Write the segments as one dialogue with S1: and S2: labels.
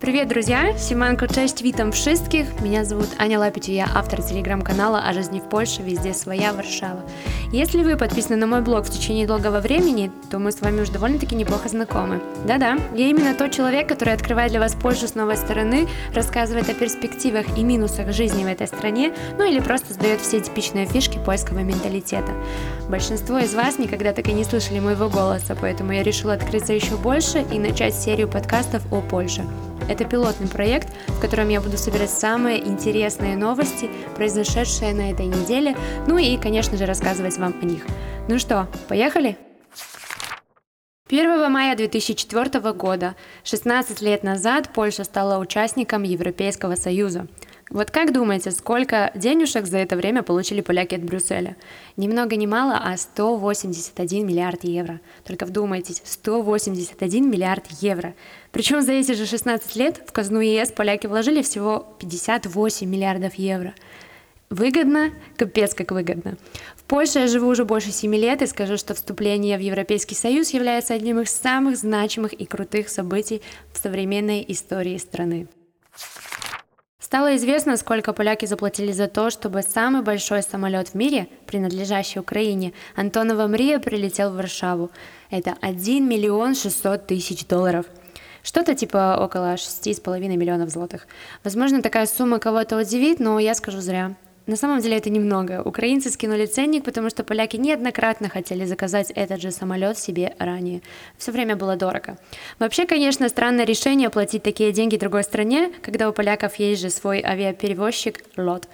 S1: Привет, друзья! Симанко, cześć, witam wszystkich. Меня зовут Аня Лапич, и я автор телеграм-канала о жизни в Польше, везде своя Варшава. Если вы подписаны на мой блог в течение долгого времени, то мы с вами уже довольно-таки неплохо знакомы. Да-да, я именно тот человек, который открывает для вас Польшу с новой стороны, рассказывает о перспективах и минусах жизни в этой стране, ну или просто задает все типичные фишки польского менталитета. Большинство из вас никогда так и не слышали моего голоса, поэтому я решила открыться еще больше и начать серию подкастов о Польше. Это пилотный проект, в котором я буду собирать самые интересные новости, произошедшие на этой неделе, ну и, конечно же, рассказывать вам о них. Ну что, поехали? 1 мая 2004 года, 16 лет назад, Польша стала участником Европейского Союза. Вот как думаете, сколько денежек за это время получили поляки от Брюсселя? Ни много ни мало, а 181 миллиард евро. Только вдумайтесь, 181 миллиард евро. Причем за эти же 16 лет в казну ЕС поляки вложили всего 58 миллиардов евро. Выгодно? Капец как выгодно. В Польше я живу уже больше 7 лет и скажу, что вступление в Европейский Союз является одним из самых значимых и крутых событий в современной истории страны. Стало известно, сколько поляки заплатили за то, чтобы самый большой самолет в мире, принадлежащий Украине, Антонова Мрия, прилетел в Варшаву. Это 1 миллион 600 тысяч долларов. Что-то типа около 6,5 миллионов злотых. Возможно, такая сумма кого-то удивит, но я скажу зря. На самом деле это немного. Украинцы скинули ценник, потому что поляки неоднократно хотели заказать этот же самолет себе ранее. Все время было дорого. Вообще, конечно, странное решение платить такие деньги другой стране, когда у поляков есть же свой авиаперевозчик ЛОТ.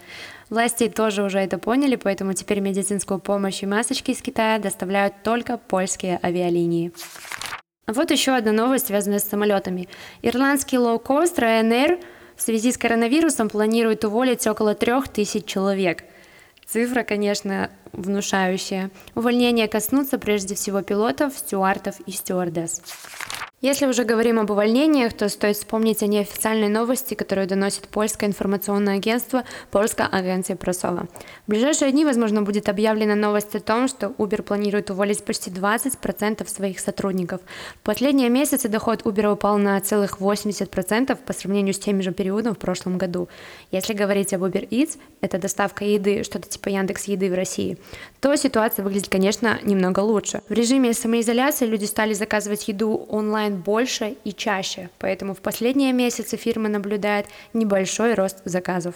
S1: Власти тоже уже это поняли, поэтому теперь медицинскую помощь и масочки из Китая доставляют только польские авиалинии. Вот еще одна новость, связанная с самолетами. Ирландский лоукост Ryanair – в связи с коронавирусом планирует уволить около трех тысяч человек. Цифра, конечно, внушающая. Увольнения коснутся прежде всего пилотов, стюартов и стюардесс. Если уже говорим об увольнениях, то стоит вспомнить о неофициальной новости, которую доносит польское информационное агентство «Польская агенция Просова». В ближайшие дни, возможно, будет объявлена новость о том, что Uber планирует уволить почти 20% своих сотрудников. В последние месяцы доход Uber упал на целых 80% по сравнению с тем же периодом в прошлом году. Если говорить об Uber Eats, это доставка еды, что-то типа Яндекс Еды в России, то ситуация выглядит, конечно, немного лучше. В режиме самоизоляции люди стали заказывать еду онлайн больше и чаще, поэтому в последние месяцы фирма наблюдает небольшой рост заказов.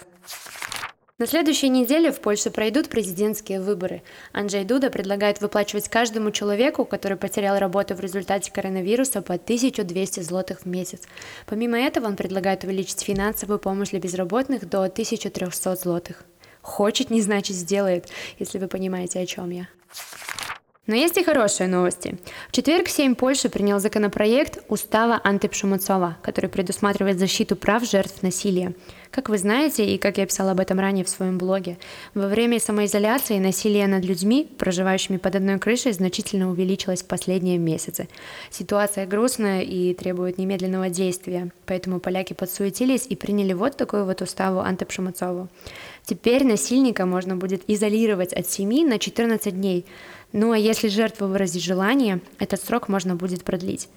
S1: На следующей неделе в Польше пройдут президентские выборы. Анджей Дуда предлагает выплачивать каждому человеку, который потерял работу в результате коронавируса, по 1200 злотых в месяц. Помимо этого, он предлагает увеличить финансовую помощь для безработных до 1300 злотых. Хочет, не значит сделает, если вы понимаете, о чем я. Но есть и хорошие новости. В четверг Сейм Польши принял законопроект Устава антипшумацова, который предусматривает защиту прав жертв насилия. Как вы знаете, и как я писала об этом ранее в своем блоге, во время самоизоляции насилие над людьми, проживающими под одной крышей, значительно увеличилось в последние месяцы. Ситуация грустная и требует немедленного действия, поэтому поляки подсуетились и приняли вот такую вот уставу антипшумацову. Теперь насильника можно будет изолировать от семьи на 14 дней, ну а если жертва выразит желание, этот срок можно будет продлить.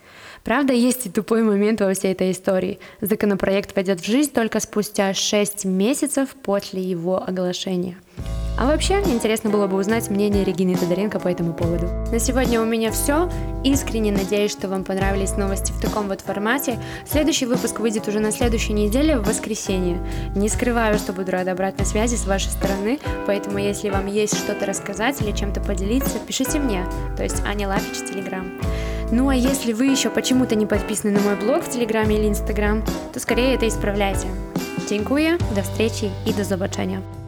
S1: Правда, есть и тупой момент во всей этой истории. Законопроект войдет в жизнь только спустя 6 месяцев после его оглашения. А вообще, интересно было бы узнать мнение Регины Тодоренко по этому поводу. На сегодня у меня все. Искренне надеюсь, что вам понравились новости в таком вот формате. Следующий выпуск выйдет уже на следующей неделе, в воскресенье. Не скрываю, что буду рада обратной связи с вашей стороны, поэтому если вам есть что-то рассказать или чем-то поделиться, пишите мне, то есть Аня Лапич, Телеграм. Ну а если вы еще почему-то не подписаны на мой блог в Телеграме или Инстаграм, то скорее это исправляйте. Dziękuję, до встречи и до zobaczenia.